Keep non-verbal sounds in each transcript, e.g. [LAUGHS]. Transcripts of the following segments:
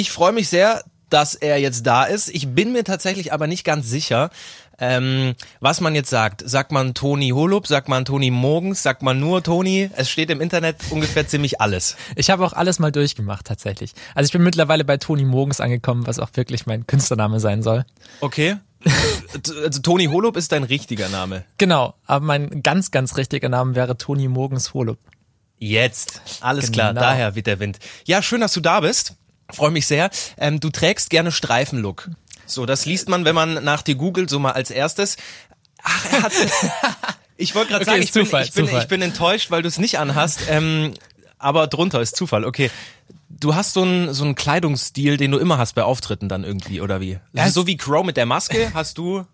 Ich freue mich sehr, dass er jetzt da ist. Ich bin mir tatsächlich aber nicht ganz sicher, ähm, was man jetzt sagt. Sagt man Toni Holub, sagt man Toni Morgens, sagt man nur Toni? Es steht im Internet ungefähr ziemlich alles. Ich habe auch alles mal durchgemacht tatsächlich. Also ich bin mittlerweile bei Toni Morgens angekommen, was auch wirklich mein Künstlername sein soll. Okay. also Toni Holub ist dein richtiger Name. Genau, aber mein ganz, ganz richtiger Name wäre Toni Morgens Holub. Jetzt. Alles genau. klar, daher wird der Wind. Ja, schön, dass du da bist. Freue mich sehr. Ähm, du trägst gerne Streifenlook. So, das liest man, wenn man nach dir googelt, so mal als erstes. Ach, er hat. [LAUGHS] ich wollte gerade okay, sagen, ich bin, Zufall, ich, bin, ich bin enttäuscht, weil du es nicht anhast. Ähm, aber drunter ist Zufall. Okay. Du hast so einen so einen Kleidungsstil, den du immer hast bei Auftritten dann irgendwie, oder wie? Ja, so wie Crow mit der Maske hast du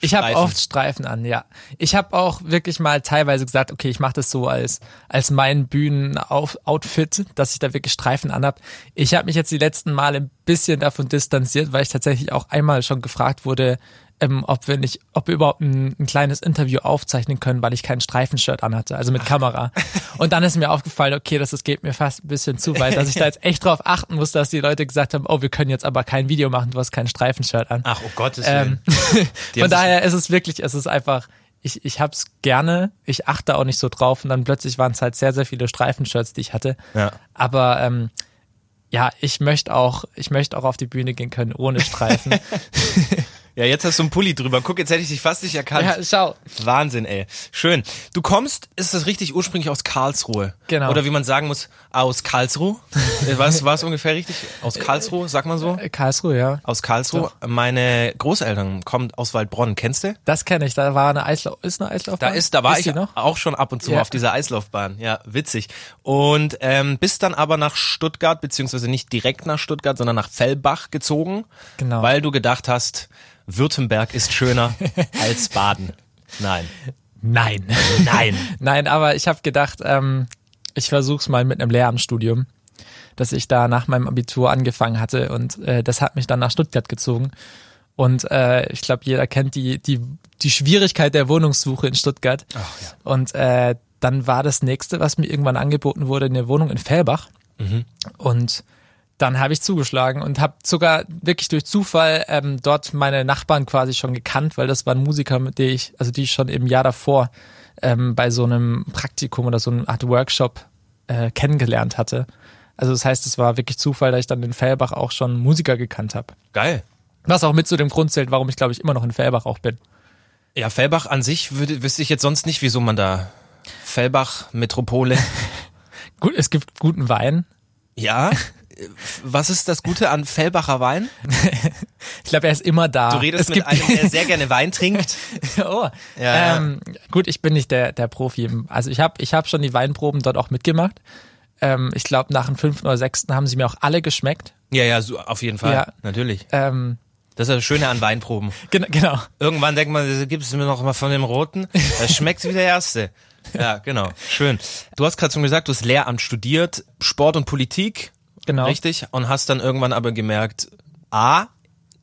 ich habe oft Streifen an, ja. Ich habe auch wirklich mal teilweise gesagt, okay, ich mache das so als als mein Bühnenoutfit, dass ich da wirklich Streifen anhab. Ich habe mich jetzt die letzten Male ein bisschen davon distanziert, weil ich tatsächlich auch einmal schon gefragt wurde, ähm, ob wir nicht, ob wir überhaupt ein, ein, kleines Interview aufzeichnen können, weil ich kein Streifenshirt anhatte, also mit Kamera. Und dann ist mir aufgefallen, okay, das, das geht mir fast ein bisschen zu weit, dass ich da jetzt echt drauf achten muss, dass die Leute gesagt haben, oh, wir können jetzt aber kein Video machen, du hast kein Streifenshirt an. Ach, oh Gottes ähm, Willen. [LAUGHS] Ähm, von daher ist es wirklich, es ist einfach, ich, ich hab's gerne, ich achte auch nicht so drauf und dann plötzlich waren es halt sehr, sehr viele Streifenshirts, die ich hatte. Ja. Aber ähm, ja, ich möchte auch, ich möchte auch auf die Bühne gehen können ohne Streifen. [LAUGHS] Ja, jetzt hast du einen Pulli drüber. Guck, jetzt hätte ich dich fast nicht erkannt. Ja, schau. Wahnsinn, ey. Schön. Du kommst, ist das richtig, ursprünglich aus Karlsruhe? Genau. Oder wie man sagen muss, aus Karlsruhe? Was war es ungefähr richtig? Aus Karlsruhe, sagt man so? Äh, Karlsruhe, ja. Aus Karlsruhe. Doch. Meine Großeltern kommen aus Waldbronn. Kennst du? Das kenne ich. Da war eine Eislauf, ist eine Eislaufbahn? Da ist, da war ist ich noch? auch schon ab und zu ja. auf dieser Eislaufbahn. Ja, witzig. Und ähm, bist dann aber nach Stuttgart, beziehungsweise nicht direkt nach Stuttgart, sondern nach Fellbach gezogen. Genau. Weil du gedacht hast, Württemberg ist schöner [LAUGHS] als Baden. Nein. Nein. Nein. [LAUGHS] Nein, aber ich habe gedacht, ähm, ich versuch's mal mit einem Lehramtsstudium, dass ich da nach meinem Abitur angefangen hatte und äh, das hat mich dann nach Stuttgart gezogen. Und äh, ich glaube, jeder kennt die, die, die Schwierigkeit der Wohnungssuche in Stuttgart. Ach, ja. Und äh, dann war das nächste, was mir irgendwann angeboten wurde, eine Wohnung in Fellbach. Mhm. Und dann habe ich zugeschlagen und habe sogar wirklich durch Zufall ähm, dort meine Nachbarn quasi schon gekannt, weil das waren Musiker, mit denen ich, also die ich schon im Jahr davor ähm, bei so einem Praktikum oder so einem Art Workshop äh, kennengelernt hatte. Also das heißt, es war wirklich Zufall, dass ich dann in Fellbach auch schon Musiker gekannt habe. Geil. Was auch mit zu dem Grund zählt, warum ich glaube ich immer noch in Fellbach auch bin. Ja, Fellbach an sich würde, wüsste ich jetzt sonst nicht, wieso man da Fellbach Metropole. [LAUGHS] Gut, es gibt guten Wein. Ja, was ist das Gute an Fellbacher Wein? [LAUGHS] ich glaube, er ist immer da. Du redest es mit einem, der sehr gerne Wein [LAUGHS] trinkt. oh. Ja. Ähm, gut, ich bin nicht der, der Profi. Also ich habe ich hab schon die Weinproben dort auch mitgemacht. Ähm, ich glaube, nach dem fünften oder sechsten haben sie mir auch alle geschmeckt. Ja, ja, so, auf jeden Fall. Ja. Natürlich. Ähm, das ist das Schöne an Weinproben. Genau. genau. Irgendwann denkt man, gibt es mir noch mal von dem Roten. Das schmeckt wie der Erste. Ja, genau. Schön. Du hast gerade schon gesagt, du hast Lehramt studiert, Sport und Politik. Genau. Richtig? Und hast dann irgendwann aber gemerkt, A,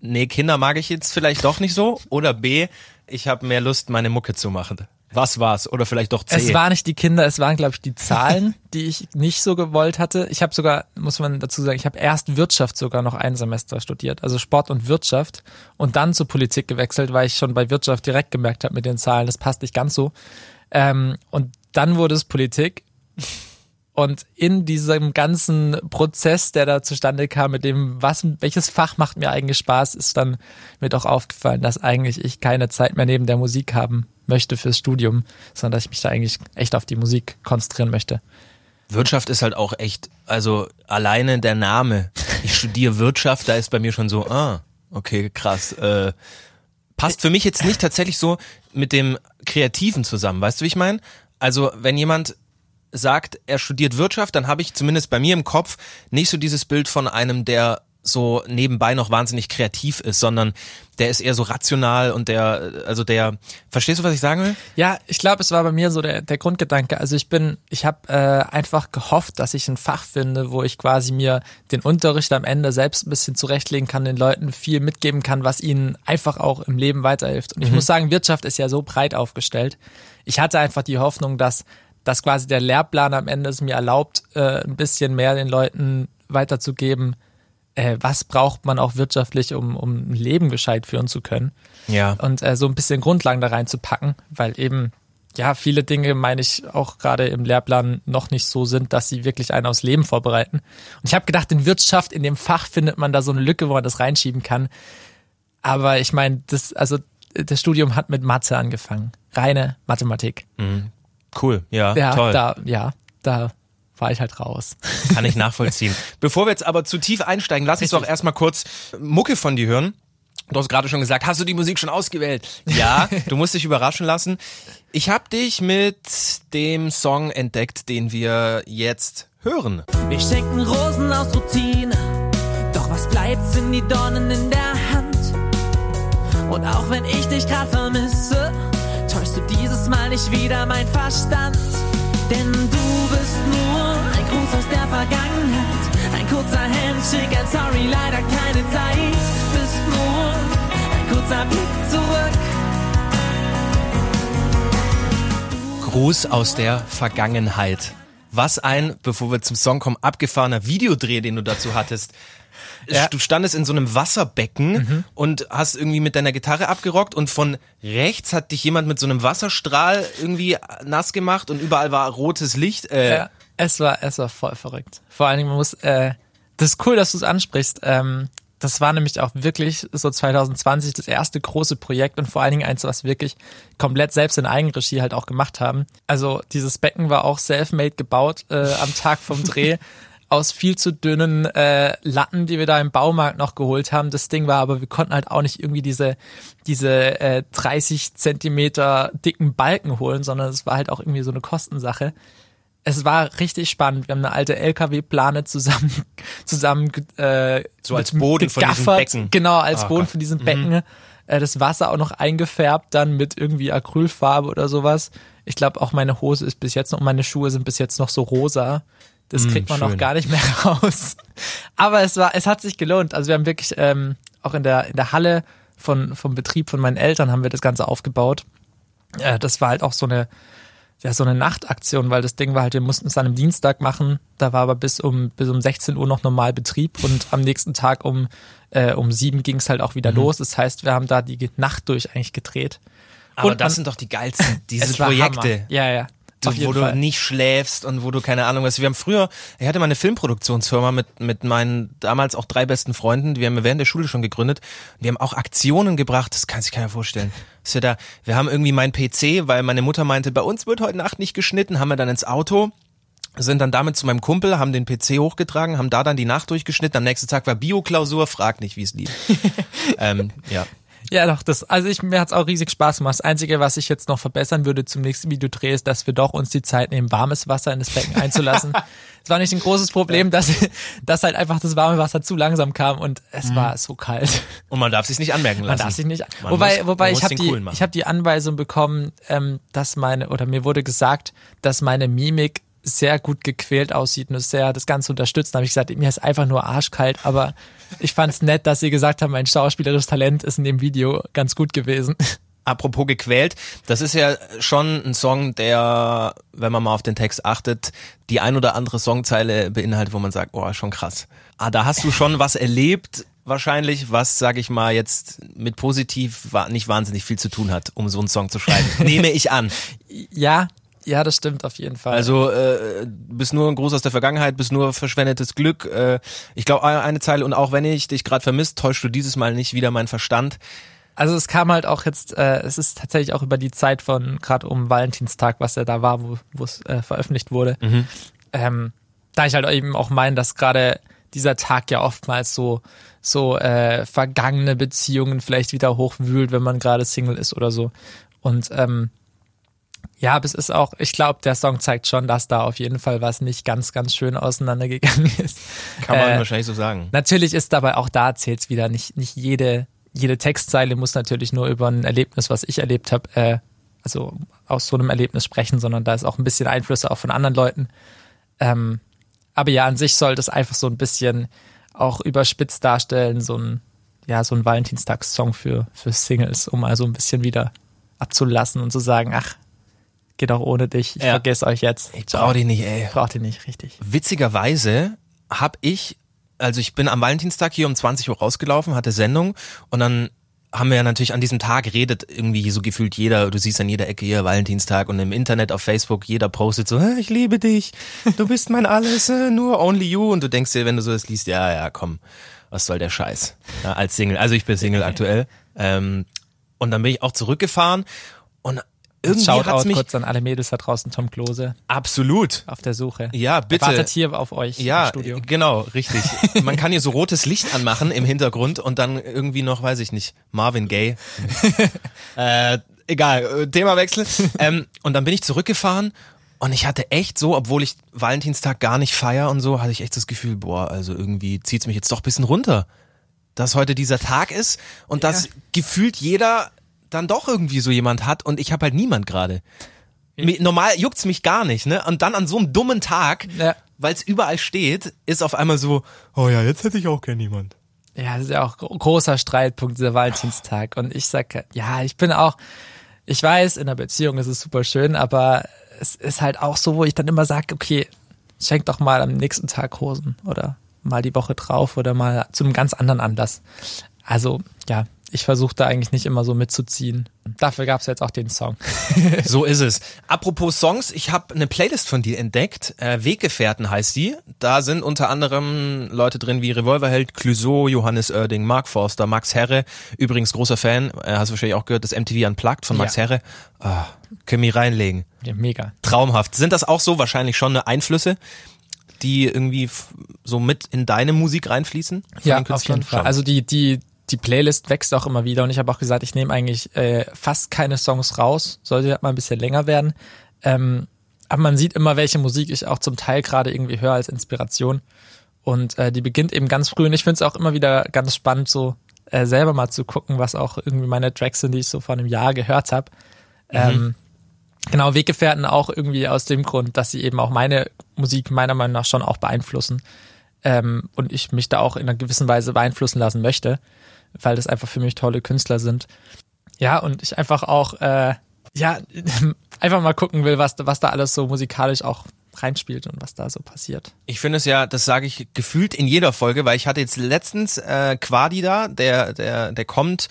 nee, Kinder mag ich jetzt vielleicht doch nicht so. Oder B, ich habe mehr Lust, meine Mucke zu machen. Was war's? Oder vielleicht doch C? Es waren nicht die Kinder, es waren, glaube ich, die Zahlen, [LAUGHS] die ich nicht so gewollt hatte. Ich habe sogar, muss man dazu sagen, ich habe erst Wirtschaft sogar noch ein Semester studiert, also Sport und Wirtschaft und dann zur Politik gewechselt, weil ich schon bei Wirtschaft direkt gemerkt habe mit den Zahlen, das passt nicht ganz so. Ähm, und dann wurde es Politik und in diesem ganzen Prozess, der da zustande kam, mit dem, was, welches Fach macht mir eigentlich Spaß, ist dann mir doch aufgefallen, dass eigentlich ich keine Zeit mehr neben der Musik haben möchte fürs Studium, sondern dass ich mich da eigentlich echt auf die Musik konzentrieren möchte. Wirtschaft ist halt auch echt, also alleine der Name. Ich studiere Wirtschaft, da ist bei mir schon so, ah, okay, krass. Äh, passt für mich jetzt nicht tatsächlich so mit dem Kreativen zusammen, weißt du, wie ich meine? Also, wenn jemand sagt, er studiert Wirtschaft, dann habe ich zumindest bei mir im Kopf nicht so dieses Bild von einem, der so nebenbei noch wahnsinnig kreativ ist, sondern der ist eher so rational und der, also der, verstehst du, was ich sagen will? Ja, ich glaube, es war bei mir so der, der Grundgedanke. Also ich bin, ich habe äh, einfach gehofft, dass ich ein Fach finde, wo ich quasi mir den Unterricht am Ende selbst ein bisschen zurechtlegen kann, den Leuten viel mitgeben kann, was ihnen einfach auch im Leben weiterhilft. Und ich mhm. muss sagen, Wirtschaft ist ja so breit aufgestellt. Ich hatte einfach die Hoffnung, dass dass quasi der Lehrplan am Ende es mir erlaubt, äh, ein bisschen mehr den Leuten weiterzugeben, äh, was braucht man auch wirtschaftlich, um, um ein Leben gescheit führen zu können. Ja. Und äh, so ein bisschen Grundlagen da reinzupacken, weil eben ja, viele Dinge, meine ich, auch gerade im Lehrplan noch nicht so sind, dass sie wirklich einen aufs Leben vorbereiten. Und ich habe gedacht, in Wirtschaft, in dem Fach findet man da so eine Lücke, wo man das reinschieben kann. Aber ich meine, das, also das Studium hat mit Mathe angefangen. Reine Mathematik. Mhm. Cool, ja, ja toll. Da, ja, da war ich halt raus. Kann ich nachvollziehen. [LAUGHS] Bevor wir jetzt aber zu tief einsteigen, lass uns doch erstmal kurz Mucke von dir hören. Du hast gerade schon gesagt, hast du die Musik schon ausgewählt? Ja, du musst dich überraschen lassen. Ich habe dich mit dem Song entdeckt, den wir jetzt hören. Wir schenken Rosen aus Routine, doch was bleibt, sind die Dornen in der Hand. Und auch wenn ich dich grad vermisse, täuschst du dieses Mal nicht wieder mein Verstand. Denn du bist nur ein Gruß aus der Vergangenheit, ein kurzer Handshake, ein Sorry, leider keine Zeit. Bist nur ein kurzer Blick zurück. Gruß aus der Vergangenheit. Was ein, bevor wir zum Song kommen, abgefahrener Videodreh, den du dazu hattest. Ja. Du standest in so einem Wasserbecken mhm. und hast irgendwie mit deiner Gitarre abgerockt und von rechts hat dich jemand mit so einem Wasserstrahl irgendwie nass gemacht und überall war rotes Licht. Äh. Ja, es war, es war voll verrückt. Vor allen Dingen, man muss, äh, das ist cool, dass du es ansprichst. Ähm, das war nämlich auch wirklich so 2020 das erste große Projekt und vor allen Dingen eins, was wirklich komplett selbst in Eigenregie halt auch gemacht haben. Also dieses Becken war auch self-made gebaut äh, am Tag vom Dreh. [LAUGHS] aus viel zu dünnen äh, Latten, die wir da im Baumarkt noch geholt haben. Das Ding war aber, wir konnten halt auch nicht irgendwie diese, diese äh, 30 Zentimeter dicken Balken holen, sondern es war halt auch irgendwie so eine Kostensache es war richtig spannend. Wir haben eine alte LKW-Plane zusammen, [LAUGHS] zusammen äh, so als Boden von diesem Becken. Genau, als oh, Boden Gott. von diesem Becken. Mhm. Das Wasser auch noch eingefärbt dann mit irgendwie Acrylfarbe oder sowas. Ich glaube, auch meine Hose ist bis jetzt noch, meine Schuhe sind bis jetzt noch so rosa. Das mm, kriegt man noch gar nicht mehr [LAUGHS] raus. Aber es war, es hat sich gelohnt. Also wir haben wirklich ähm, auch in der in der Halle von vom Betrieb von meinen Eltern haben wir das Ganze aufgebaut. Äh, das war halt auch so eine ja, so eine Nachtaktion, weil das Ding war halt, wir mussten es an einem Dienstag machen. Da war aber bis um, bis um 16 Uhr noch normal Betrieb und am nächsten Tag um, äh, um sieben ging es halt auch wieder mhm. los. Das heißt, wir haben da die Nacht durch eigentlich gedreht. Aber und das sind doch die geilsten, diese Projekte. Hammer. Ja, ja du, wo Fall. du nicht schläfst und wo du keine Ahnung was. Wir haben früher, ich hatte mal eine Filmproduktionsfirma mit, mit meinen damals auch drei besten Freunden, die haben wir während der Schule schon gegründet. Wir haben auch Aktionen gebracht, das kann sich keiner vorstellen. Dass wir da, wir haben irgendwie meinen PC, weil meine Mutter meinte, bei uns wird heute Nacht nicht geschnitten, haben wir dann ins Auto sind dann damit zu meinem Kumpel, haben den PC hochgetragen, haben da dann die Nacht durchgeschnitten. Am nächsten Tag war Bioklausur, frag nicht, wie es lief. [LAUGHS] ähm, ja. Ja, doch, das, also ich, mir hat's auch riesig Spaß gemacht. Das Einzige, was ich jetzt noch verbessern würde zum nächsten Videodreh, ist, dass wir doch uns die Zeit nehmen, warmes Wasser in das Becken einzulassen. [LAUGHS] es war nicht ein großes Problem, dass, dass halt einfach das warme Wasser zu langsam kam und es mhm. war so kalt. Und man darf sich nicht anmerken lassen. Man darf sich nicht, man wobei, muss, wobei ich habe die, ich habe die Anweisung bekommen, ähm, dass meine, oder mir wurde gesagt, dass meine Mimik sehr gut gequält aussieht und es sehr das Ganze unterstützt. Da habe ich gesagt, mir ist einfach nur arschkalt, aber ich fand es nett, dass sie gesagt haben, mein schauspielerisches Talent ist in dem Video ganz gut gewesen. Apropos gequält, das ist ja schon ein Song, der, wenn man mal auf den Text achtet, die ein oder andere Songzeile beinhaltet, wo man sagt, oh, schon krass. Ah, da hast du schon was erlebt, wahrscheinlich, was, sag ich mal, jetzt mit positiv nicht wahnsinnig viel zu tun hat, um so einen Song zu schreiben. [LAUGHS] Nehme ich an. Ja, ja, das stimmt auf jeden Fall. Also äh, bist nur ein Gruß aus der Vergangenheit, bist nur verschwendetes Glück. Äh, ich glaube eine Zeile und auch wenn ich dich gerade vermisst, täuschst du dieses Mal nicht wieder meinen Verstand. Also es kam halt auch jetzt, äh, es ist tatsächlich auch über die Zeit von gerade um Valentinstag, was ja da war, wo es äh, veröffentlicht wurde. Mhm. Ähm, da ich halt eben auch meine, dass gerade dieser Tag ja oftmals so so äh, vergangene Beziehungen vielleicht wieder hochwühlt, wenn man gerade Single ist oder so. Und ähm, ja, aber es ist auch, ich glaube, der Song zeigt schon, dass da auf jeden Fall was nicht ganz, ganz schön auseinandergegangen [LAUGHS] ist. Kann man äh, wahrscheinlich so sagen. Natürlich ist dabei auch da zählt's wieder nicht, nicht jede, jede Textzeile muss natürlich nur über ein Erlebnis, was ich erlebt habe, äh, also aus so einem Erlebnis sprechen, sondern da ist auch ein bisschen Einflüsse auch von anderen Leuten. Ähm, aber ja, an sich soll das einfach so ein bisschen auch überspitzt darstellen, so ein, ja, so ein Valentinstagssong für, für Singles, um also ein bisschen wieder abzulassen und zu sagen, ach, geht auch ohne dich. Ich ja. vergesse euch jetzt. Ich brauch dich nicht, ey. Ich brauch dich nicht, richtig. Witzigerweise habe ich also ich bin am Valentinstag hier um 20 Uhr rausgelaufen, hatte Sendung und dann haben wir ja natürlich an diesem Tag redet irgendwie so gefühlt jeder, du siehst an jeder Ecke hier Valentinstag und im Internet auf Facebook, jeder postet so, ich liebe dich, du bist mein alles, nur only you und du denkst dir, wenn du so das liest, ja, ja, komm, was soll der Scheiß, ja, als Single, also ich bin Single aktuell ähm, und dann bin ich auch zurückgefahren und irgendwie Shoutout hat's mich kurz an alle Mädels da draußen, Tom Klose, absolut auf der Suche. ja, bitte. Er wartet hier auf euch Ja, im Studio. genau, richtig. [LAUGHS] Man kann hier so rotes Licht anmachen im Hintergrund und dann irgendwie noch, weiß ich nicht, Marvin Gaye. [LAUGHS] äh, egal, äh, Themawechsel. ähm, und dann bin ich zurückgefahren und ich hatte echt so, obwohl ich Valentinstag gar nicht feier und so, hatte ich echt das Gefühl, boah, also irgendwie zieht's mich jetzt doch ein bisschen runter. Dass heute dieser Tag ist und dass gefühlt jeder dann doch irgendwie so jemand hat und ich habe halt niemand gerade. Normal juckt's mich gar nicht, ne? Und dann an so einem dummen Tag, Ja. weil es überall steht, ist auf einmal so, oh ja, jetzt hätte ich auch gern niemand. Ja, das ist ja auch gro- großer Streitpunkt, dieser Valentinstag. Und ich sag, ja, ich bin auch, ich weiß, in einer Beziehung ist es super schön, aber es ist halt auch so, wo ich dann immer sage, okay, schenk doch mal am nächsten Tag Hosen oder mal die Woche drauf oder mal zu einem ganz anderen Anlass. Also, ja, ich versuche da eigentlich nicht immer so mitzuziehen. Dafür gab's jetzt auch den Song. [LAUGHS] So ist es. Apropos Songs, ich habe eine Playlist von dir entdeckt. Äh, Weggefährten heißt die. Da sind unter anderem Leute drin wie Revolverheld, Clouseau, Johannes Oerding, Mark Forster, Max Herre. Übrigens großer Fan, äh, hast du wahrscheinlich auch gehört, das MTV Unplugged von Max Ja. Herre. Ah, können wir reinlegen. Ja, mega. Traumhaft. Sind das auch so wahrscheinlich schon eine Einflüsse, die irgendwie so mit in deine Musik reinfließen? Ja, auf jeden Fall. Schon. Also die, die, die Playlist wächst auch immer wieder und ich habe auch gesagt, ich nehme eigentlich äh, fast keine Songs raus, sollte halt mal ein bisschen länger werden. Ähm, aber man sieht immer, welche Musik ich auch zum Teil gerade irgendwie höre als Inspiration. Und äh, die beginnt eben ganz früh und ich finde es auch immer wieder ganz spannend, so äh, selber mal zu gucken, was auch irgendwie meine Tracks sind, die ich so vor einem Jahr gehört habe. Ähm, genau, Weggefährten auch irgendwie aus dem Grund, dass sie eben auch meine Musik meiner Meinung nach schon auch beeinflussen ähm, und ich mich da auch in einer gewissen Weise beeinflussen lassen möchte, weil das einfach für mich tolle Künstler sind. Ja, und ich einfach auch, äh, ja, [LAUGHS] einfach mal gucken will, was, was da alles so musikalisch auch reinspielt und was da so passiert. Ich finde es ja, das sage ich gefühlt in jeder Folge, weil ich hatte jetzt letztens äh, Quadi da, der, der, der kommt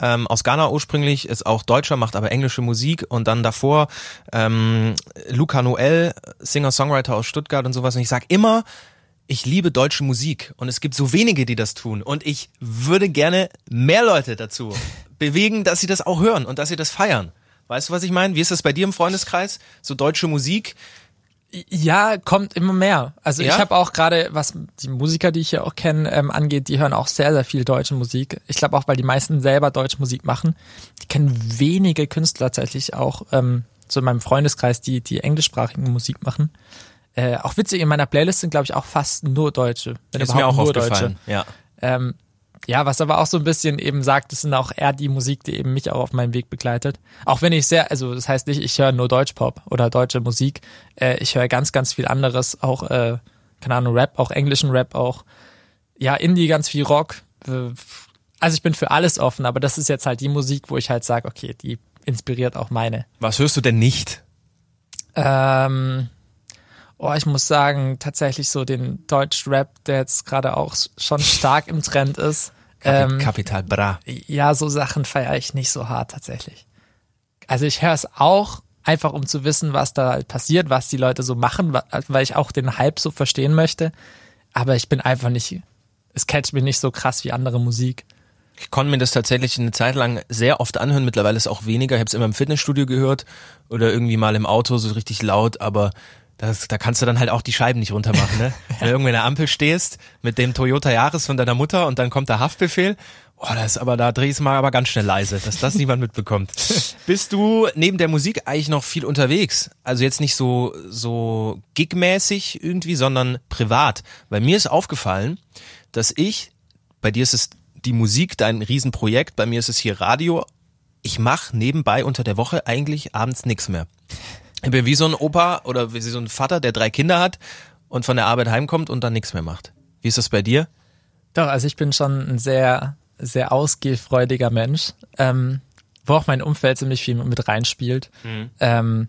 ähm, aus Ghana ursprünglich, ist auch Deutscher, macht aber englische Musik und dann davor ähm, Luca Noel, Singer-Songwriter aus Stuttgart und sowas. Und ich sag immer, ich liebe deutsche Musik und es gibt so wenige, die das tun. Und ich würde gerne mehr Leute dazu [LAUGHS] bewegen, dass sie das auch hören und dass sie das feiern. Weißt du, was ich meine? Wie ist das bei dir im Freundeskreis? So deutsche Musik? Ja, kommt immer mehr. Also Ja? ich habe auch gerade, was die Musiker, die ich hier auch kenne, ähm, angeht, die hören auch sehr, sehr viel deutsche Musik. Ich glaube auch, weil die meisten selber deutsche Musik machen. Die kennen wenige Künstler tatsächlich auch, ähm, so in meinem Freundeskreis, die, die englischsprachige Musik machen. Äh, auch witzig, in meiner Playlist sind, glaube ich, auch fast nur Deutsche. Wenn Ist mir auch nur aufgefallen. Ja. Ähm, ja, was aber auch so ein bisschen eben sagt, das sind auch eher die Musik, die eben mich auch auf meinem Weg begleitet. Auch wenn ich sehr, also das heißt nicht, ich höre nur Deutschpop oder deutsche Musik. Äh, ich höre ganz, ganz viel anderes, auch, äh, keine Ahnung, Rap, auch englischen Rap, auch, ja, Indie, ganz viel Rock. Äh, Also ich bin für alles offen, aber das ist jetzt halt die Musik, wo ich halt sage, okay, die inspiriert auch meine. Was hörst du denn nicht? Ähm, oh, ich muss sagen, tatsächlich so den Deutsch-Rap, der jetzt gerade auch schon stark im Trend ist. Kapi Ähm, Kapital Bra. ja, so Sachen feiere ich nicht so hart tatsächlich. Also ich höre es auch, einfach um zu wissen, was da halt passiert, was die Leute so machen, weil ich auch den Hype so verstehen möchte. Aber ich bin einfach nicht, es catcht mich nicht so krass wie andere Musik. Ich konnte mir das tatsächlich eine Zeit lang sehr oft anhören, mittlerweile ist auch weniger. Ich habe es immer im Fitnessstudio gehört oder irgendwie mal im Auto so richtig laut, aber das, da kannst du dann halt auch die Scheiben nicht runter machen, ne? [LAUGHS] Wenn du irgendwo in der Ampel stehst mit dem Toyota Yaris von deiner Mutter und dann kommt der Haftbefehl. Oh, das ist aber, da dreh ich's mal aber ganz schnell leise, dass das niemand mitbekommt. [LAUGHS] Bist du neben der Musik eigentlich noch viel unterwegs? Also jetzt nicht so, so gigmäßig irgendwie, sondern privat. Weil mir ist aufgefallen, dass ich, bei dir ist es die Musik, dein Riesenprojekt, bei mir ist es hier Radio. Ich mache nebenbei unter der Woche eigentlich abends nichts mehr. Ich bin wie so ein Opa oder wie so ein Vater, der drei Kinder hat und von der Arbeit heimkommt und dann nichts mehr macht. Wie ist das bei dir? Doch, also ich bin schon ein sehr, sehr ausgehfreudiger Mensch, ähm, wo auch mein Umfeld ziemlich viel mit reinspielt. Ähm,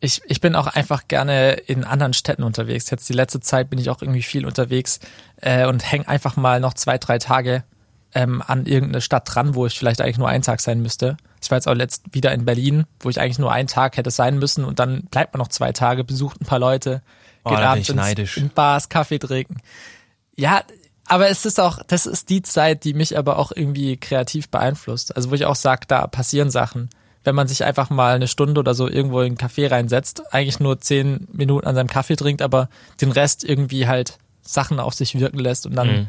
ich, ich bin auch einfach gerne in anderen Städten unterwegs. Jetzt die letzte Zeit bin ich auch irgendwie viel unterwegs äh, und hänge einfach mal noch zwei, drei Tage ähm, an irgendeine Stadt dran, wo ich vielleicht eigentlich nur einen Tag sein müsste. Ich war jetzt auch letzt wieder in Berlin, wo ich eigentlich nur einen Tag hätte sein müssen und dann bleibt man noch zwei Tage, besucht ein paar Leute, Oh, geht abends neidisch. in Bars, Kaffee trinken. Ja, aber es ist auch, das ist die Zeit, die mich aber auch irgendwie kreativ beeinflusst. Also wo ich auch sage, da passieren Sachen. Wenn man sich einfach mal eine Stunde oder so irgendwo in einen Café reinsetzt, eigentlich nur zehn Minuten an seinem Kaffee trinkt, aber den Rest irgendwie halt Sachen auf sich wirken lässt und dann Mhm.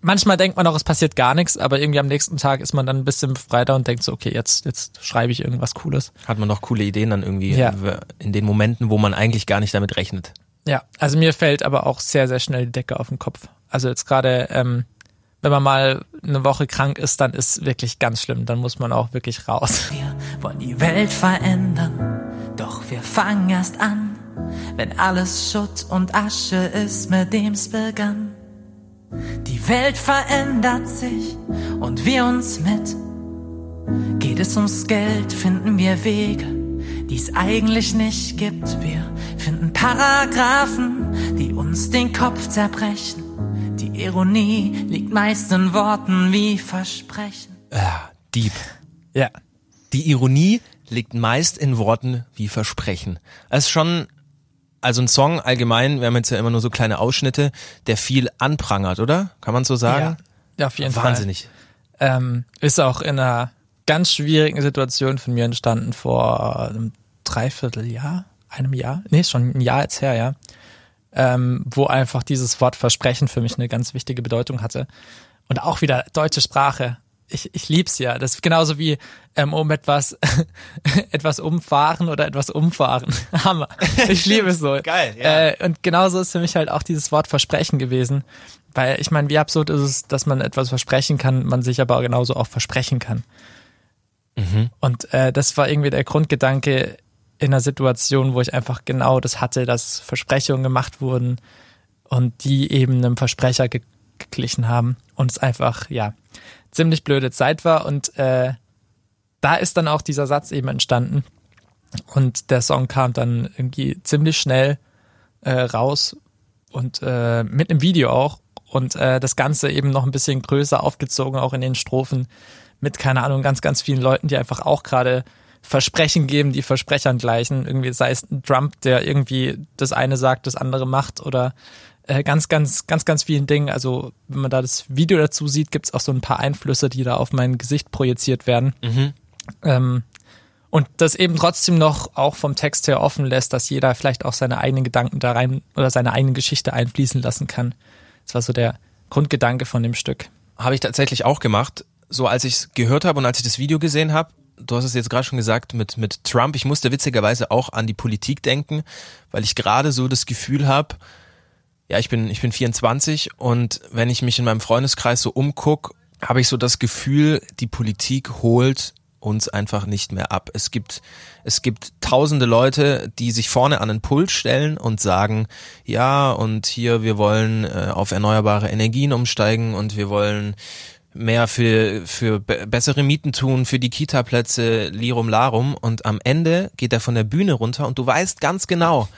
Manchmal denkt man auch, es passiert gar nichts, aber irgendwie am nächsten Tag ist man dann ein bisschen befreiter und denkt so, okay, jetzt, jetzt schreibe ich irgendwas Cooles. Hat man noch coole Ideen dann irgendwie Ja. in den Momenten, wo man eigentlich gar nicht damit rechnet. Ja, also mir fällt aber auch sehr, sehr schnell die Decke auf den Kopf. Also jetzt gerade, ähm, wenn man mal eine Woche krank ist, dann ist wirklich ganz schlimm. Dann muss man auch wirklich raus. [LAUGHS] Wir wollen die Welt verändern, doch wir fangen erst an, wenn alles Schutt und Asche ist, mit dem's begann. Die Welt verändert sich und wir uns mit. Geht es ums Geld, finden wir Wege, die es eigentlich nicht gibt. Wir finden Paragraphen, die uns den Kopf zerbrechen. Die Ironie liegt meist in Worten wie Versprechen. Ah, Dieb. Ja. Die Ironie liegt meist in Worten wie Versprechen. Es ist schon, also ein Song allgemein, wir haben jetzt ja immer nur so kleine Ausschnitte, der viel anprangert, oder? Kann man so sagen? Ja, auf jeden Wahnsinnig. Fall. Ähm, ist auch in einer ganz schwierigen Situation von mir entstanden vor einem Dreivierteljahr, einem Jahr, nee, schon ein Jahr jetzt her, ja. Ähm, wo einfach dieses Wort Versprechen für mich eine ganz wichtige Bedeutung hatte. Und auch wieder deutsche Sprache. Ich, ich lieb's ja. Das ist genauso wie ähm, um etwas, [LAUGHS] etwas umfahren oder etwas umfahren. [LAUGHS] Hammer. Ich liebe es so. [LAUGHS] Geil, ja. Äh, und genauso ist für mich halt auch dieses Wort Versprechen gewesen. Weil ich meine, wie absurd ist es, dass man etwas versprechen kann, man sich aber genauso auch versprechen kann. Und äh, das war irgendwie der Grundgedanke in einer Situation, wo ich einfach genau das hatte, dass Versprechungen gemacht wurden und die eben einem Versprecher ge geglichen haben und es einfach, ja, ziemlich blöde Zeit war und äh, da ist dann auch dieser Satz eben entstanden und der Song kam dann irgendwie ziemlich schnell äh, raus und äh, mit einem Video auch und äh, das Ganze eben noch ein bisschen größer aufgezogen, auch in den Strophen mit, keine Ahnung, ganz, ganz vielen Leuten, die einfach auch gerade Versprechen geben, die Versprechern gleichen. Irgendwie sei es ein Trump, der irgendwie das eine sagt, das andere macht oder äh, ganz, ganz, ganz, ganz vielen Dingen. Also wenn man da das Video dazu sieht, gibt's auch so ein paar Einflüsse, die da auf mein Gesicht projiziert werden. Ähm, und das eben trotzdem noch auch vom Text her offen lässt, dass jeder vielleicht auch seine eigenen Gedanken da rein oder seine eigene Geschichte einfließen lassen kann. Das war so der Grundgedanke von dem Stück. Habe ich tatsächlich auch gemacht. So als ich es gehört habe und als ich das Video gesehen habe, du hast es jetzt gerade schon gesagt mit, mit Trump, ich musste witzigerweise auch an die Politik denken, weil ich gerade so das Gefühl habe, ja, ich bin, ich bin 24 und wenn ich mich in meinem Freundeskreis so umguck, habe ich so das Gefühl, die Politik holt uns einfach nicht mehr ab. Es gibt, es gibt tausende Leute, die sich vorne an den Pult stellen und sagen, ja, und hier, wir wollen äh, auf erneuerbare Energien umsteigen und wir wollen mehr für, für be bessere Mieten tun, für die Kita-Plätze, Lirum Larum. Und am Ende geht er von der Bühne runter und du weißt ganz genau,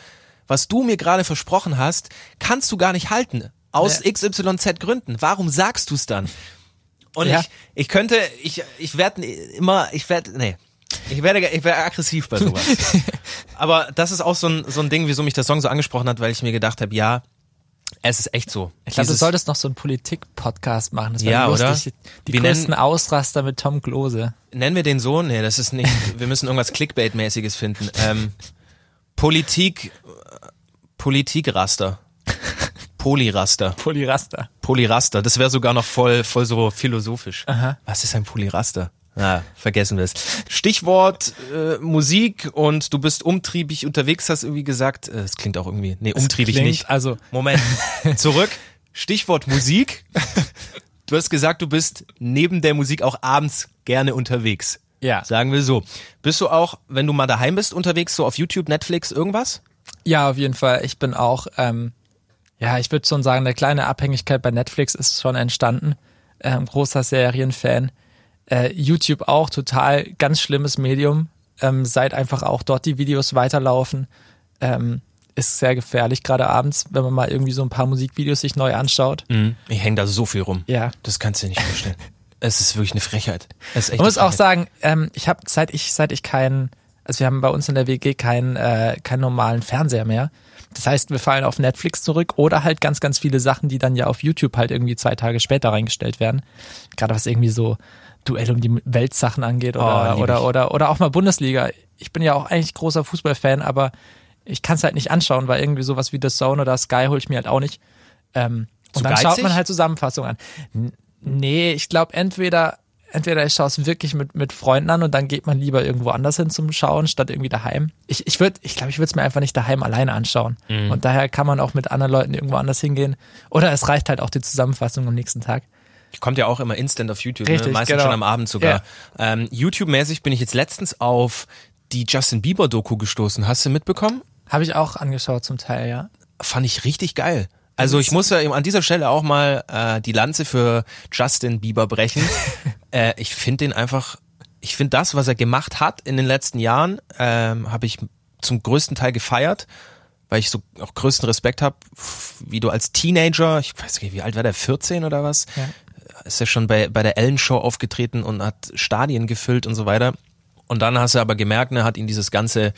was du mir gerade versprochen hast, kannst du gar nicht halten. Aus Ja. XYZ Gründen. Warum sagst du es dann? Und Ja. ich, ich könnte, ich, ich werde immer, ich werde, nee. Ich werde, ich werde aggressiv bei sowas. [LAUGHS] Aber das ist auch so ein, so ein Ding, wieso mich der Song so angesprochen hat, weil ich mir gedacht habe, ja, es ist echt so. Ich glaube, du solltest noch so einen Politik-Podcast machen. Das wäre Ja, oder? lustig. Die Wir größten Ausraster mit Tom Klose. Nennen wir den so? Nee, das ist nicht. Wir müssen irgendwas Clickbait-mäßiges finden. Ähm, Politik, Politikraster. [LAUGHS] Polyraster. Polyraster. Polyraster. Das wäre sogar noch voll, voll so philosophisch. Aha. Was ist ein Polyraster? Na, vergessen wir es. Stichwort äh, Musik und du bist umtriebig unterwegs, hast irgendwie gesagt. Äh, Es klingt auch irgendwie. Nee, umtriebig Klingt nicht. Also, Moment. [LAUGHS] Zurück. Stichwort Musik. Du hast gesagt, du bist neben der Musik auch abends gerne unterwegs. ja. Sagen wir so. Bist du auch, wenn du mal daheim bist, unterwegs, so auf YouTube, Netflix, irgendwas? Ja, auf jeden Fall. Ich bin auch, ähm, ja, ich würde schon sagen, eine kleine Abhängigkeit bei Netflix ist schon entstanden. Ähm, großer Serienfan. Äh, YouTube auch total ganz schlimmes Medium. ähm, seit einfach auch dort die Videos weiterlaufen. Ähm, ist sehr gefährlich, gerade abends, wenn man mal irgendwie so ein paar Musikvideos sich neu anschaut. Mhm. Ich hänge da so viel rum. Ja. Das kannst du dir nicht vorstellen. [LAUGHS] es ist wirklich eine Frechheit. Es ist echt Man muss eine auch sagen, ähm, ich habe seit ich seit ich keinen, also wir haben bei uns in der WG keinen äh, keinen normalen Fernseher mehr. Das heißt, wir fallen auf Netflix zurück oder halt ganz ganz viele Sachen, die dann ja auf YouTube halt irgendwie zwei Tage später reingestellt werden. Gerade was irgendwie so Duell um die Weltsachen angeht oder Oh, oder oder oder auch mal Bundesliga. Ich bin ja auch eigentlich großer Fußballfan, aber ich kann es halt nicht anschauen, weil irgendwie sowas wie The Zone oder Sky hole ich mir halt auch nicht. Ähm, und dann schaut geizig? man halt Zusammenfassungen an. N nee, ich glaube entweder entweder ich schaue es wirklich mit mit Freunden an und dann geht man lieber irgendwo anders hin zum Schauen statt irgendwie daheim. Ich ich würde ich glaube ich würde es mir einfach nicht daheim alleine anschauen. Mhm. Und daher kann man auch mit anderen Leuten irgendwo anders hingehen oder es reicht halt auch die Zusammenfassung am nächsten Tag. Kommt ja auch immer instant auf YouTube, ne? Richtig, meistens genau. schon am Abend sogar. Ähm, YouTube-mäßig bin ich jetzt letztens auf die Justin Bieber-Doku gestoßen. Hast du mitbekommen? Habe ich auch angeschaut zum Teil, ja. Fand ich richtig geil. Also ich muss ja eben an dieser Stelle auch mal äh, die Lanze für Justin Bieber brechen. [LAUGHS] äh, ich finde den einfach, ich finde das, was er gemacht hat in den letzten Jahren, ähm, habe ich zum größten Teil gefeiert, weil ich so auch größten Respekt habe, wie du als Teenager, ich weiß nicht, wie alt war der, 14 oder was? Ja. ist ja schon bei, bei der Ellen Show aufgetreten und hat Stadien gefüllt und so weiter. Und dann hast du aber gemerkt, ne, hat ihn dieses Ganze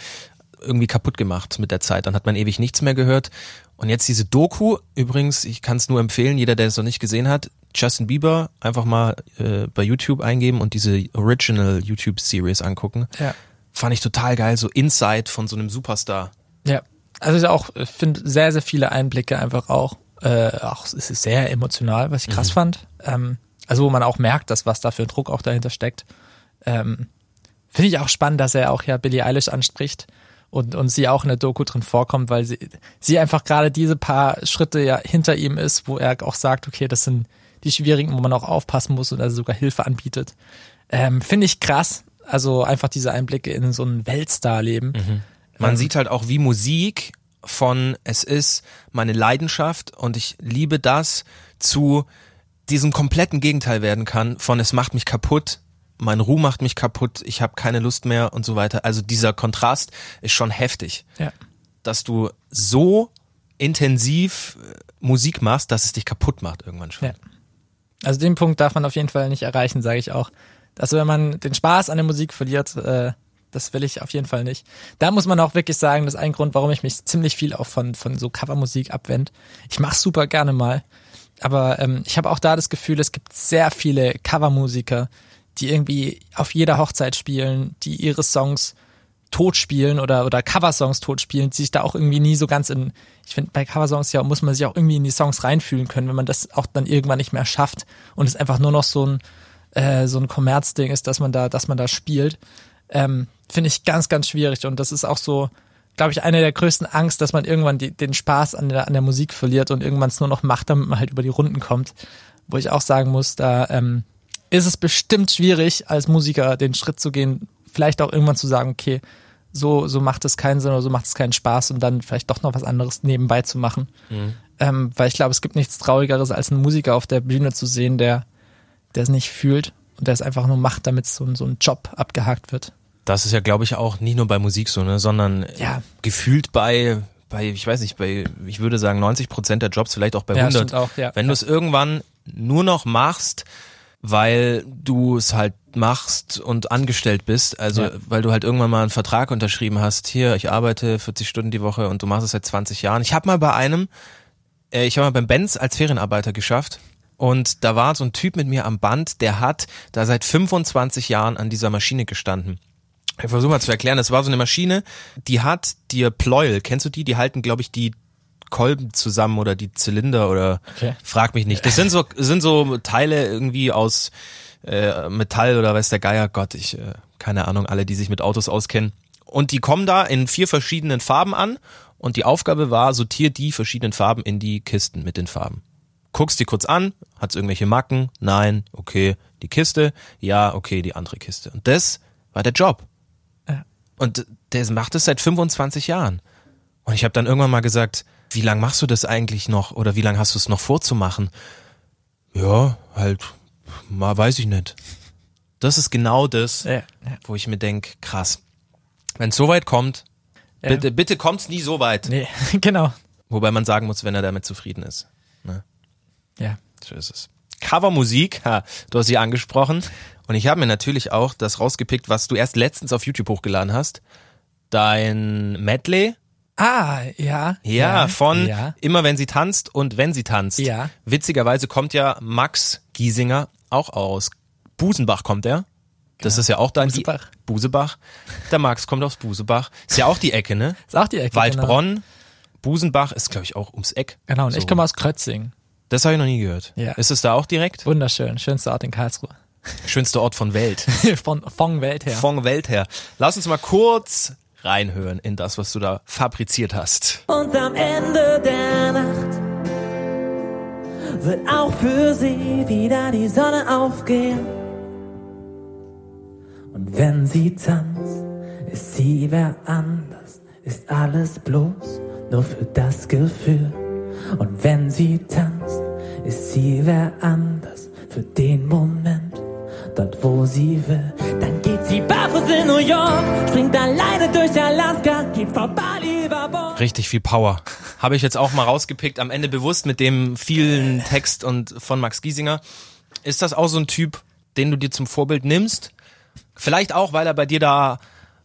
irgendwie kaputt gemacht mit der Zeit. Dann hat man ewig nichts mehr gehört. Und jetzt diese Doku, übrigens, ich kann es nur empfehlen, jeder, der es noch nicht gesehen hat, Justin Bieber einfach mal äh, bei YouTube eingeben und diese Original YouTube-Series angucken. Ja. Fand ich total geil, so Inside von so einem Superstar. Ja, also ich auch ich finde sehr, sehr viele Einblicke einfach auch. Äh, auch es ist sehr emotional, was ich krass fand. Ähm, also wo man auch merkt, dass was da für ein Druck auch dahinter steckt. Ähm, finde ich auch spannend, dass er auch ja Billie Eilish anspricht und, und sie auch in der Doku drin vorkommt, weil sie, sie einfach gerade diese paar Schritte ja hinter ihm ist, wo er auch sagt, okay, das sind die schwierigen, wo man auch aufpassen muss und also sogar Hilfe anbietet. Ähm, finde ich krass. Also einfach diese Einblicke in so ein Weltstar-Leben. Man Ähm. sieht halt auch, wie Musik von es ist meine Leidenschaft und ich liebe das zu diesem kompletten Gegenteil werden kann von es macht mich kaputt, mein Ruhm macht mich kaputt, ich habe keine Lust mehr und so weiter. Also dieser Kontrast ist schon heftig, Ja. dass du so intensiv äh, Musik machst, dass es dich kaputt macht irgendwann schon. Ja. Also den Punkt darf man auf jeden Fall nicht erreichen, sage ich auch. Also wenn man den Spaß an der Musik verliert, äh, das will ich auf jeden Fall nicht. Da muss man auch wirklich sagen, das ist ein Grund, warum ich mich ziemlich viel auch von, von so Covermusik abwende. Ich mache super gerne mal, aber ähm, ich habe auch da das Gefühl, es gibt sehr viele Covermusiker, die irgendwie auf jeder Hochzeit spielen, die ihre Songs tot spielen oder, oder Coversongs tot spielen, die sich da auch irgendwie nie so ganz in, ich finde, bei Coversongs ja muss man sich auch irgendwie in die Songs reinfühlen können, wenn man das auch dann irgendwann nicht mehr schafft und es einfach nur noch so ein, äh, so ein Kommerzding ist, dass man da, dass man da spielt, ähm, finde ich ganz, ganz schwierig und das ist auch so, glaube ich, eine der größten Angst, dass man irgendwann die, den Spaß an der, an der Musik verliert und irgendwann es nur noch macht, damit man halt über die Runden kommt, wo ich auch sagen muss, da, ähm, ist es bestimmt schwierig, als Musiker den Schritt zu gehen, vielleicht auch irgendwann zu sagen, okay, so, so macht es keinen Sinn oder so macht es keinen Spaß und dann vielleicht doch noch was anderes nebenbei zu machen. Ähm, weil ich glaube, es gibt nichts Traurigeres, als einen Musiker auf der Bühne zu sehen, der, der es nicht fühlt und der es einfach nur macht, damit so, ein- so ein Job abgehakt wird. Das ist ja, glaube ich, auch nicht nur bei Musik so, ne, sondern Ja. gefühlt bei, bei, ich weiß nicht, bei, ich würde sagen 90 Prozent der Jobs, vielleicht auch bei Ja, 100. stimmt auch, ja. Wenn du es irgendwann nur noch machst, weil du es halt machst und angestellt bist, also Ja. weil du halt irgendwann mal einen Vertrag unterschrieben hast, hier, ich arbeite 40 Stunden die Woche und du machst es seit 20 Jahren. Ich habe mal bei einem, äh, ich habe mal beim Benz als Ferienarbeiter geschafft und da war so ein Typ mit mir am Band, der hat da seit 25 Jahren an dieser Maschine gestanden. Ich versuche mal zu erklären, das war so eine Maschine, die hat dir Pleuel, kennst du die? Die halten, glaube ich, die Kolben zusammen oder die Zylinder oder Okay. frag mich nicht. Das sind so sind so Teile irgendwie aus äh, Metall oder weiß der Geier. Gott, ich äh, keine Ahnung. Alle, die sich mit Autos auskennen. Und die kommen da in vier verschiedenen Farben an und die Aufgabe war, sortier die verschiedenen Farben in die Kisten mit den Farben. Guckst die kurz an, hat's irgendwelche Macken? Nein, okay. Die Kiste? Ja, okay, die andere Kiste. Und das war der Job. Und der macht es seit 25 Jahren. Und ich habe dann irgendwann mal gesagt, wie lange machst du das eigentlich noch oder wie lange hast du es noch vorzumachen? Ja, halt, mal weiß ich nicht. Das ist genau das, Ja, ja. wo ich mir denk, krass. Wenn es so weit kommt, ja. bitte, bitte kommt's nie so weit. Nee, [LAUGHS] genau. Wobei man sagen muss, wenn er damit zufrieden ist. Ne? Ja. So ist es. Covermusik, ha, du hast sie angesprochen. Und ich habe mir natürlich auch das rausgepickt, was du erst letztens auf YouTube hochgeladen hast. Dein Medley. Ah, ja. Ja, ja von ja. Immer wenn sie tanzt und wenn sie tanzt. Ja. Witzigerweise kommt ja Max Giesinger auch aus Busenbach kommt er. Das genau. ist ja auch dein Busebach. Busebach. Der Max kommt aus Busebach. Ist ja auch die Ecke, ne? Ist auch die Ecke. Waldbronn, genau. Busenbach ist, glaube ich, auch ums Eck. Genau, und so. ich komme aus Krötzing. Das habe ich noch nie gehört. Ja. Ist es da auch direkt? Wunderschön. Schönster Ort in Karlsruhe. Schönster Ort von Welt. [LAUGHS] von, von Welt her. Von Welt her. Lass uns mal kurz reinhören in das, was du da fabriziert hast. Und am Ende der Nacht wird auch für sie wieder die Sonne aufgehen. Und wenn sie tanzt, ist sie wer anders, ist alles bloß nur für das Gefühl. Und wenn sie tanzt, ist sie wer anders für den Moment, dort wo sie will. Dann geht sie barfuß in New York, springt alleine durch Alaska, geht vorbei über Bord. Richtig viel Power. Habe ich jetzt auch mal rausgepickt, am Ende bewusst mit dem vielen Text und von Max Giesinger. Ist das auch so ein Typ, den du dir zum Vorbild nimmst? Vielleicht auch, weil er bei dir da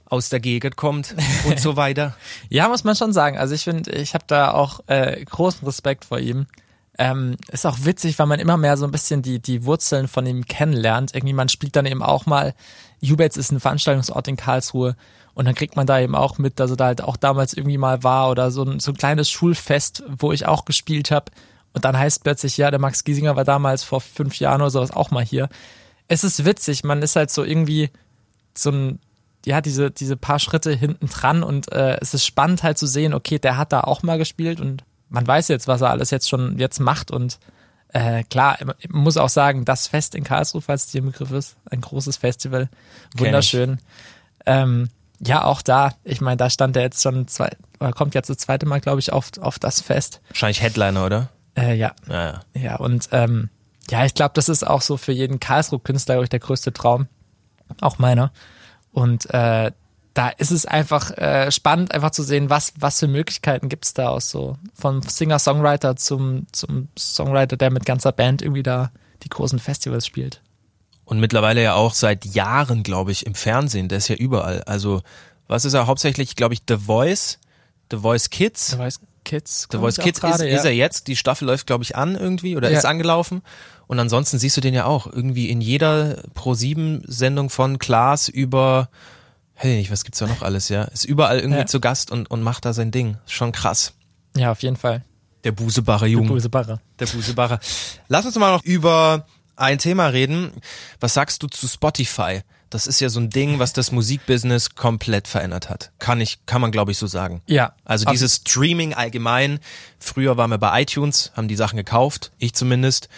aus der Gegend kommt und so weiter. [LAUGHS] ja, muss man schon sagen. Also ich finde, ich habe da auch äh, großen Respekt vor ihm. Ähm, ist auch witzig, weil man immer mehr so ein bisschen die, die Wurzeln von ihm kennenlernt. Irgendwie, man spielt dann eben auch mal, Jubets ist ein Veranstaltungsort in Karlsruhe und dann kriegt man da eben auch mit, dass er da halt auch damals irgendwie mal war oder so ein, so ein kleines Schulfest, wo ich auch gespielt habe. Und dann heißt plötzlich, ja, der Max Giesinger war damals vor fünf Jahren oder sowas auch mal hier. Es ist witzig, man ist halt so irgendwie so ein, ja, diese, diese paar Schritte hinten dran und äh, es ist spannend halt zu sehen, okay, der hat da auch mal gespielt und man weiß jetzt, was er alles jetzt schon jetzt macht und äh, klar, muss auch sagen, das Fest in Karlsruhe, falls es dir im Begriff ist, ein großes Festival, wunderschön. Ähm, ja, auch da, ich meine, da stand er jetzt schon zwei, oder kommt jetzt das zweite Mal, glaube ich, auf, auf das Fest. Wahrscheinlich Headliner, oder? Äh, ja. ja. Ja, ja und ähm, ja, ich glaube, das ist auch so für jeden Karlsruhe-Künstler, glaube ich, der größte Traum. Auch meiner. Und äh, da ist es einfach äh, spannend, einfach zu sehen, was, was für Möglichkeiten gibt es da aus so vom Singer-Songwriter zum, zum Songwriter, der mit ganzer Band irgendwie da die großen Festivals spielt. Und mittlerweile ja auch seit Jahren, glaube ich, im Fernsehen. Der ist ja überall. Also, was ist er hauptsächlich, glaube ich, The Voice, The Voice Kids. The Voice Kids. The Voice Kids grade, ist, ja. ist er jetzt. Die Staffel läuft, glaube ich, an irgendwie oder ja. ist angelaufen. Und ansonsten siehst du den ja auch irgendwie in jeder Pro-7-Sendung von Klaas über hey, was gibt's da noch alles, ja? Ist überall irgendwie ja. zu Gast und, und macht da sein Ding. Schon krass. Ja, auf jeden Fall. Der Busebacher Junge. Der Busebacher. Der Busebacher. Lass uns mal noch über ein Thema reden. Was sagst du zu Spotify? Das ist ja so ein Ding, was das Musikbusiness komplett verändert hat. Kann ich, kann man glaube ich so sagen. Ja. Also dieses Streaming allgemein. Früher waren wir bei iTunes, haben die Sachen gekauft. Ich zumindest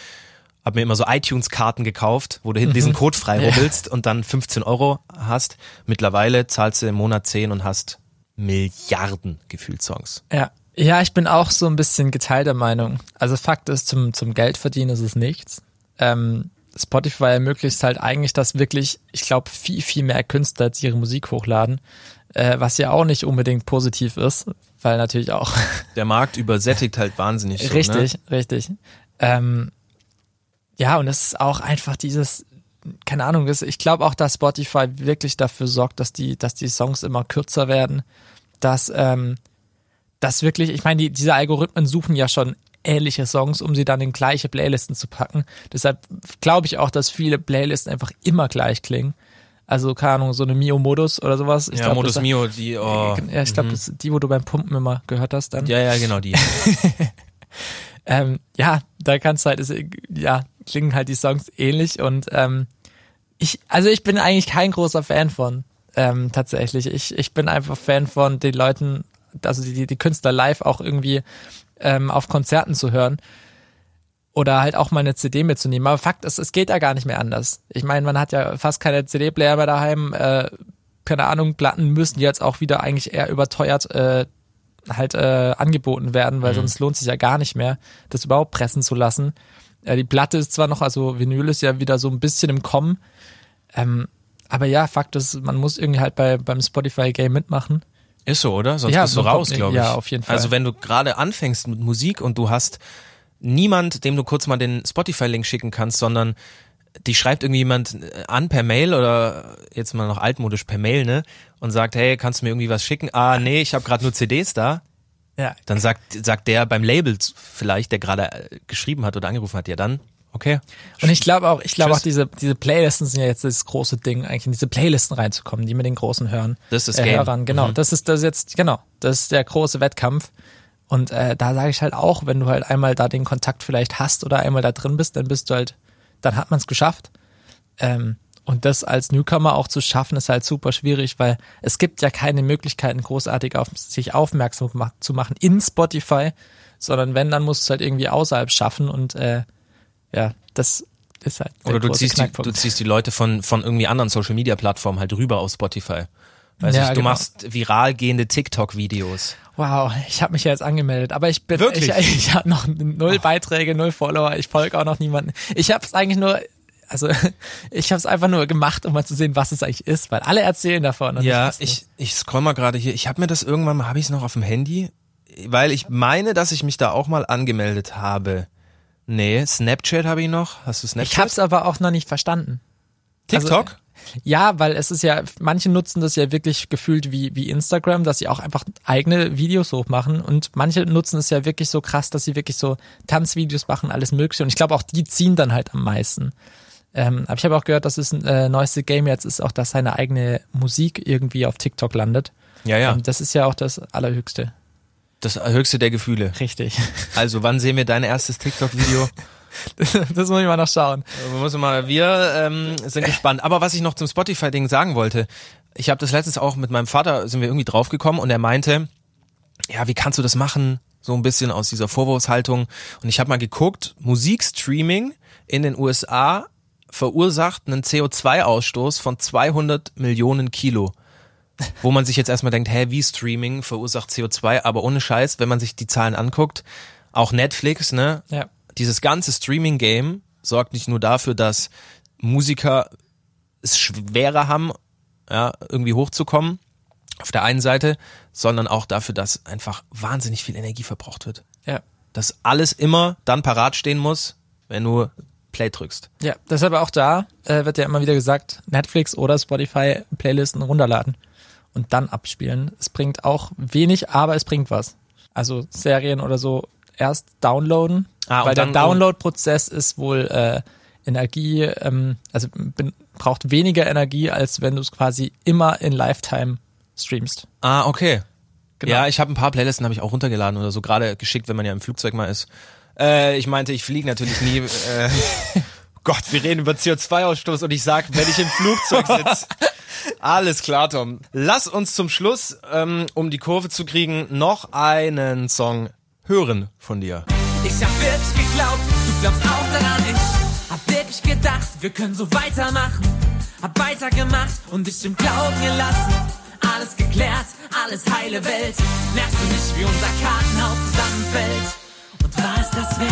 habe mir immer so iTunes-Karten gekauft, wo du hinten mhm. diesen Code freirubbelst ja. und dann 15 Euro hast. Mittlerweile zahlst du im Monat 10 und hast Milliarden gefühlt Songs. Ja. Ja, ich bin auch so ein bisschen geteilter Meinung. Also Fakt ist, zum, zum Geldverdienen ist es nichts. Ähm, Spotify ermöglicht halt eigentlich, dass wirklich, ich glaube, viel, viel mehr Künstler jetzt ihre Musik hochladen, äh, was ja auch nicht unbedingt positiv ist, weil natürlich auch. Der Markt übersättigt halt wahnsinnig. [LAUGHS] So, richtig, ne? richtig. Ähm, ja, und es ist auch einfach dieses, keine Ahnung, ich glaube auch, dass Spotify wirklich dafür sorgt, dass die, dass die Songs immer kürzer werden, dass, ähm, dass wirklich, ich meine, die, diese Algorithmen suchen ja schon ähnliche Songs, um sie dann in gleiche Playlisten zu packen. Deshalb glaube ich auch, dass viele Playlisten einfach immer gleich klingen. Also, keine Ahnung, so eine Mio-Modus oder sowas. Ich ja, glaub, Modus Mio, die, oh. Ja, ich glaube, mhm. das ist die, wo du beim Pumpen immer gehört hast dann. Ja, ja, genau, die. [LAUGHS] ähm, ja, da kannst du halt, ja, klingen halt die Songs ähnlich und ähm, ich, also ich bin eigentlich kein großer Fan von, ähm, tatsächlich. Ich, ich bin einfach Fan von den Leuten, also die, die Künstler live auch irgendwie ähm, auf Konzerten zu hören oder halt auch mal eine CD mitzunehmen. Aber Fakt ist, es geht ja gar nicht mehr anders. Ich meine, man hat ja fast keine CD-Player mehr daheim. Äh, keine Ahnung, Platten müssen jetzt auch wieder eigentlich eher überteuert äh, halt äh, angeboten werden, weil mhm. sonst lohnt sich ja gar nicht mehr, das überhaupt pressen zu lassen. Äh, die Platte ist zwar noch, also Vinyl ist ja wieder so ein bisschen im Kommen, ähm, Aber ja, Fakt ist, man muss irgendwie halt bei, beim Spotify-Game mitmachen. Ist so, oder? Sonst Ja, bist du so raus, glaube ich. ja, auf jeden Fall. Also wenn du gerade anfängst mit Musik und du hast niemand, dem du kurz mal den Spotify-Link schicken kannst, sondern die schreibt irgendwie jemand an per Mail oder jetzt mal noch altmodisch per Mail, ne? Und sagt, hey, kannst du mir irgendwie was schicken? Ah, nee, ich habe gerade nur CDs da. Ja, Dann sagt, sagt der beim Label vielleicht, der gerade äh, geschrieben hat oder angerufen hat, ja dann, okay. Und ich glaube auch, ich glaube auch, diese, diese Playlisten sind ja jetzt das große Ding, eigentlich in diese Playlisten reinzukommen, die mit den großen Hören. Das ist das äh, Game. Hörern. Genau, Mhm. das ist das jetzt, genau, das ist der große Wettkampf. Und äh, da sage ich halt auch, wenn du halt einmal da den Kontakt vielleicht hast oder einmal da drin bist, dann bist du halt, dann hat man es geschafft. Ähm, und das als Newcomer auch zu schaffen, ist halt super schwierig, weil es gibt ja keine Möglichkeiten, großartig auf sich aufmerksam zu machen in Spotify, sondern wenn, dann musst du es halt irgendwie außerhalb schaffen und äh, ja, das ist halt der Oder du ziehst, die, du ziehst die Leute von, von irgendwie anderen Social-Media-Plattformen halt rüber auf Spotify. Weiß Ja, ich, du genau. machst viral gehende TikTok-Videos. Wow, ich habe mich ja jetzt angemeldet, aber ich bin Wirklich? [LAUGHS] ich, ich habe noch null Beiträge, null Follower, ich folge auch noch niemanden. Ich habe es eigentlich nur also [LAUGHS] ich habe es einfach nur gemacht, um mal zu sehen, was es eigentlich ist, weil alle erzählen davon. Ja, ich, ich scroll mal gerade hier. Ich habe mir das irgendwann mal, habe ich es noch auf dem Handy? Weil ich meine, dass ich mich da auch mal angemeldet habe. Nee, Snapchat habe ich noch. Hast du Snapchat? ich habe es aber auch noch nicht verstanden. TikTok? Also, ja, weil es ist ja, manche nutzen das ja wirklich gefühlt wie, wie Instagram, dass sie auch einfach eigene Videos hochmachen und manche nutzen es ja wirklich so krass, dass sie wirklich so Tanzvideos machen, alles mögliche und ich glaube auch die ziehen dann halt am meisten. Ähm, aber ich habe auch gehört, dass es ein äh, neueste Game jetzt ist, auch dass seine eigene Musik irgendwie auf TikTok landet. ja, ja. Ähm, das ist ja auch das Allerhöchste. Das höchste der Gefühle. Richtig. [LAUGHS] Also, wann sehen wir dein erstes TikTok-Video? [LAUGHS] das muss ich mal noch schauen. Wir müssen mal, wir ähm, sind gespannt. Aber was ich noch zum Spotify-Ding sagen wollte, ich habe das letztens auch mit meinem Vater, sind wir irgendwie draufgekommen und er meinte, ja, wie kannst du das machen? So ein bisschen aus dieser Vorwurfshaltung. Und ich habe mal geguckt, Musikstreaming in den USA verursacht einen CO2-Ausstoß von 200 Millionen Kilo. Wo man sich jetzt erstmal denkt, hä, wie Streaming verursacht CO2? Aber ohne Scheiß, wenn man sich die Zahlen anguckt, auch Netflix, ne? Ja. dieses ganze Streaming-Game sorgt nicht nur dafür, dass Musiker es schwerer haben, ja, irgendwie hochzukommen, auf der einen Seite, sondern auch dafür, dass einfach wahnsinnig viel Energie verbraucht wird. Ja. Dass alles immer dann parat stehen muss, wenn du Play drückst. Ja, deshalb auch da äh, wird ja immer wieder gesagt, Netflix oder Spotify Playlisten runterladen und dann abspielen. Es bringt auch wenig, aber es bringt was. Also Serien oder so erst downloaden, Ah, weil der Download-Prozess ist wohl äh, Energie, ähm, also bin, braucht weniger Energie, als wenn du es quasi immer in Lifetime streamst. Ah, okay. Genau. Ja, ich habe ein paar Playlisten habe ich auch runtergeladen oder so, gerade geschickt, wenn man ja im Flugzeug mal ist. Äh, ich meinte, ich fliege natürlich nie. Äh, [LAUGHS] Gott, wir reden über CO2-Ausstoß und ich sag, wenn ich im Flugzeug sitze. Alles klar, Tom. Lass uns zum Schluss, ähm, um die Kurve zu kriegen, noch einen Song hören von dir. Ich hab wirklich geglaubt, du glaubst auch daran. Ich hab wirklich gedacht, wir können so weitermachen. Hab weitergemacht und dich im Glauben gelassen. Alles geklärt, alles heile Welt. Merkst du nicht, wie unser Kartenhaus zusammenfällt? War es das wert?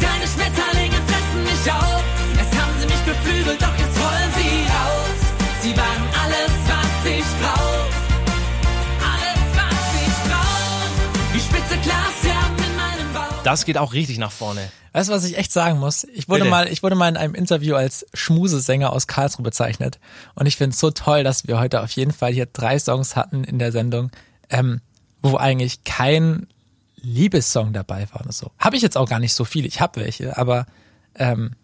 Deine Schmetterlinge fressen mich auf. Erst haben sie mich beflügelt, doch jetzt wollen sie raus. Sie waren alles, was ich brauch. Alles, was ich brauch. Wie spitze Glasscherben in meinem Bauch. Das geht auch richtig nach vorne. Weißt du, was ich echt sagen muss? Ich wurde Bitte. mal, ich wurde mal in einem Interview als Schmusesänger aus Karlsruhe bezeichnet. Und ich finde es so toll, dass wir heute auf jeden Fall hier drei Songs hatten in der Sendung, ähm, wo eigentlich kein Liebessong dabei war oder so. Habe ich jetzt auch gar nicht so viele. Ich habe welche, aber ähm,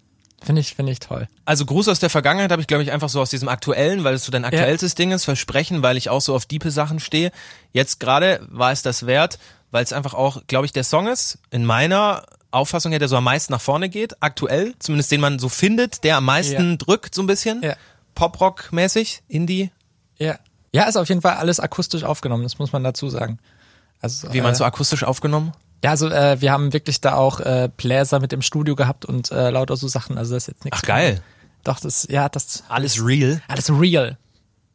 finde ich, finde ich toll. Also Gruß aus der Vergangenheit habe ich, glaube ich, einfach so aus diesem aktuellen, weil es so dein aktuellstes Ding ist, Versprechen, weil ich auch so auf diepe Sachen stehe. Jetzt gerade war es das wert, weil es einfach auch, glaube ich, der Song ist, in meiner Auffassung her, der so am meisten nach vorne geht, aktuell, zumindest den man so findet, der am meisten Ja. drückt, so ein bisschen. Ja. Pop-Rock-mäßig, Indie. Ja. Ja, ist auf jeden Fall alles akustisch aufgenommen, das muss man dazu sagen. Also, Wie meinst äh, du akustisch aufgenommen? Ja, also äh, wir haben wirklich da auch äh, Bläser mit im Studio gehabt und äh, lauter so Sachen. Also das ist jetzt nichts. Ach, geil. Doch, das, ja, das Alles real. alles real.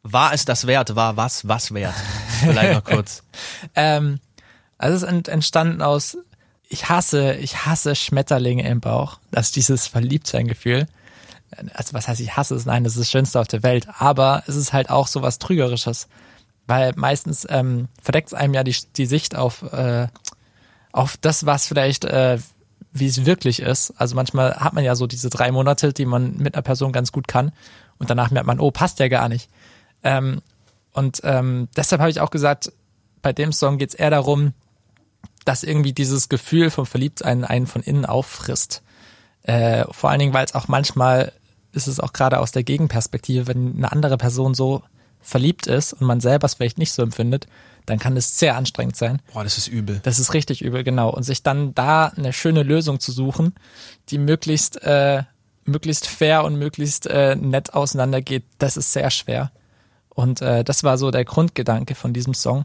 War es das wert? War was was wert? Vielleicht noch kurz. [LAUGHS] Ähm, also es ist ent entstanden aus, ich hasse, ich hasse Schmetterlinge im Bauch. Das ist dieses Verliebtsein-Gefühl. also was heißt, ich hasse es, nein, das ist das Schönste auf der Welt, aber es ist halt auch so was Trügerisches. Weil meistens ähm, verdeckt es einem ja die, die Sicht auf, äh, auf das, was vielleicht, äh, wie es wirklich ist. Also manchmal hat man ja so diese drei Monate, die man mit einer Person ganz gut kann und danach merkt man, oh, passt ja gar nicht. Ähm, und ähm, deshalb habe ich auch gesagt, bei dem Song geht es eher darum, dass irgendwie dieses Gefühl vom Verliebtsein einen von innen auffrisst. Äh, vor allen Dingen, weil es auch manchmal ist es auch gerade aus der Gegenperspektive, wenn eine andere Person so verliebt ist und man selber es vielleicht nicht so empfindet, dann kann es sehr anstrengend sein. Boah, das ist übel. Das ist richtig übel, genau. Und sich dann da eine schöne Lösung zu suchen, die möglichst, äh, möglichst fair und möglichst äh, nett auseinandergeht, das ist sehr schwer. Und äh, das war so der Grundgedanke von diesem Song.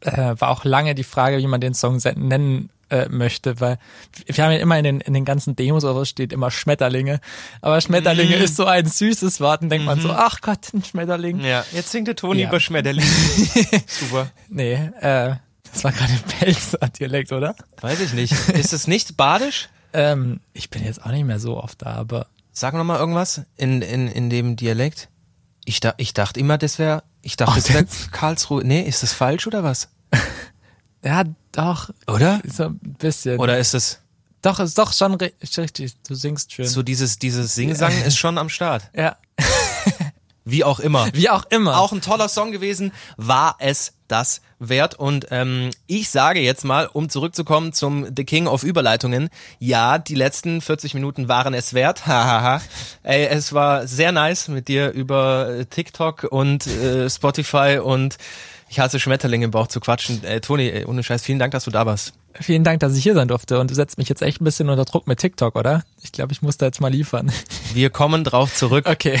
Äh, war auch lange die Frage, wie man den Song nennen äh, möchte, weil wir haben ja immer in den, in den ganzen Demos oder was steht immer Schmetterlinge, aber Schmetterlinge mm. ist so ein süßes Wort und denkt mm man so, mhm. ach Gott, ein Schmetterling. Ja, jetzt singt der Toni ja. über Schmetterlinge. [LAUGHS] Super. Nee, äh, das war gerade Pelzer Dialekt, oder? Weiß ich nicht. Ist es nicht badisch? ähm, ich bin jetzt auch nicht mehr so oft da, aber. Sag noch mal irgendwas in, in, in dem Dialekt. Ich, da, ich dachte immer, das wäre, ich dachte, oh, das Karlsruhe. Nee, ist das falsch oder was? [LAUGHS] Ja, doch. Oder? So ein bisschen. Oder ist es? Doch, ist doch schon richtig. Du singst schön. So dieses, dieses Singsang ist schon am Start. Ja. [LAUGHS] Wie auch immer. Wie auch immer. Auch ein toller Song gewesen. War es das wert? Und ähm, ich sage jetzt mal, um zurückzukommen zum The King of Überleitungen, ja, die letzten 40 Minuten waren es wert. [LAUGHS] Hahaha. Ey, es war sehr nice mit dir über TikTok und äh, Spotify und ich hasse Schmetterlinge im Bauch zu quatschen. Äh, Toni, ey, ohne Scheiß, vielen Dank, dass du da warst. Vielen Dank, dass ich hier sein durfte. Und du setzt mich jetzt echt ein bisschen unter Druck mit TikTok, oder? Ich glaube, ich muss da jetzt mal liefern. Wir kommen drauf zurück. Okay.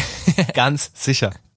Ganz sicher.